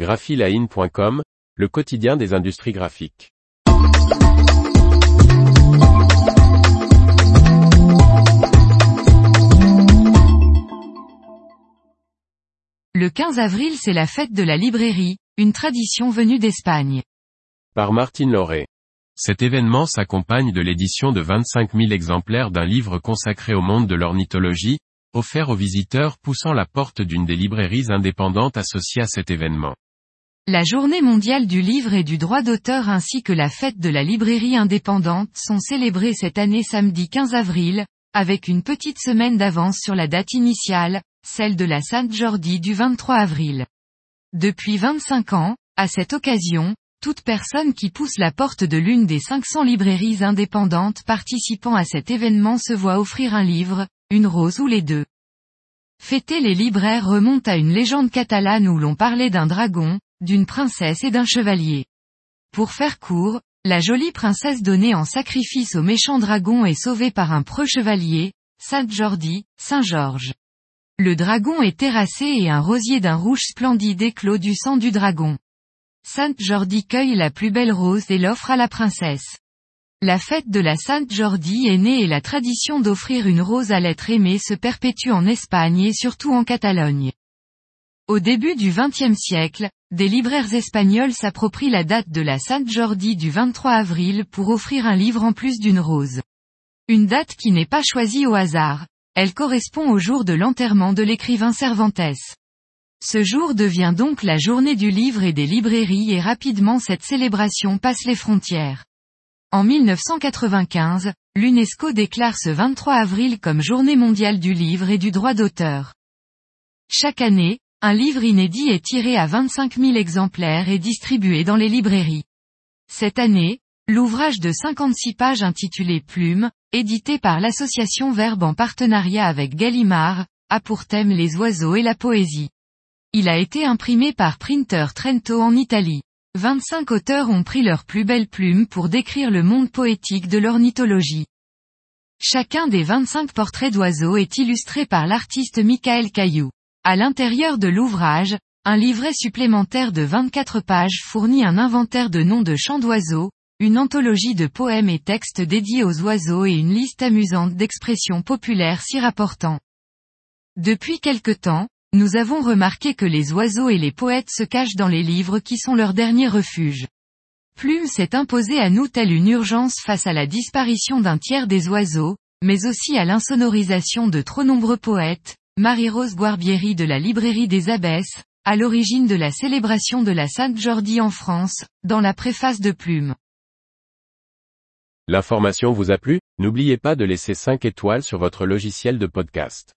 graphiline.com, le quotidien des industries graphiques. Le 15 avril c'est la fête de la librairie, une tradition venue d'Espagne. Par Martine Lauré. Cet événement s'accompagne de l'édition de 25 000 exemplaires d'un livre consacré au monde de l'ornithologie, offert aux visiteurs poussant la porte d'une des librairies indépendantes associées à cet événement. La journée mondiale du livre et du droit d'auteur ainsi que la fête de la librairie indépendante sont célébrées cette année samedi 15 avril, avec une petite semaine d'avance sur la date initiale, celle de la Sainte-Jordi du 23 avril. Depuis 25 ans, à cette occasion, toute personne qui pousse la porte de l'une des 500 librairies indépendantes participant à cet événement se voit offrir un livre, une rose ou les deux. Fêter les libraires remonte à une légende catalane où l'on parlait d'un dragon, d'une princesse et d'un chevalier. Pour faire court, la jolie princesse donnée en sacrifice au méchant dragon est sauvée par un preux chevalier, Saint-Jordi, Saint-Georges. Le dragon est terrassé et un rosier d'un rouge splendide éclos du sang du dragon. Sainte-Jordi cueille la plus belle rose et l'offre à la princesse. La fête de la Sainte-Jordi est née et la tradition d'offrir une rose à l'être aimé se perpétue en Espagne et surtout en Catalogne. Au début du XXe siècle, des libraires espagnols s'approprient la date de la Sainte-Jordi du 23 avril pour offrir un livre en plus d'une rose. Une date qui n'est pas choisie au hasard. Elle correspond au jour de l'enterrement de l'écrivain Cervantes. Ce jour devient donc la journée du livre et des librairies et rapidement cette célébration passe les frontières. En 1995, l'UNESCO déclare ce 23 avril comme journée mondiale du livre et du droit d'auteur. Chaque année, un livre inédit est tiré à 25 000 exemplaires et distribué dans les librairies. Cette année, l'ouvrage de 56 pages intitulé Plume, édité par l'association Verbe en partenariat avec Gallimard, a pour thème les oiseaux et la poésie. Il a été imprimé par Printer Trento en Italie. 25 auteurs ont pris leur plus belle plume pour décrire le monde poétique de l'ornithologie. Chacun des 25 portraits d'oiseaux est illustré par l'artiste Michael Caillou. À l'intérieur de l'ouvrage, un livret supplémentaire de 24 pages fournit un inventaire de noms de chants d'oiseaux, une anthologie de poèmes et textes dédiés aux oiseaux et une liste amusante d'expressions populaires s'y rapportant. Depuis quelque temps, nous avons remarqué que les oiseaux et les poètes se cachent dans les livres qui sont leur dernier refuge. Plume s'est imposé à nous telle une urgence face à la disparition d'un tiers des oiseaux, mais aussi à l'insonorisation de trop nombreux poètes, Marie-Rose Guarbieri de la librairie des Abbesses, à l'origine de la célébration de la Sainte Jordi en France, dans la préface de Plume. L'information vous a plu? N'oubliez pas de laisser 5 étoiles sur votre logiciel de podcast.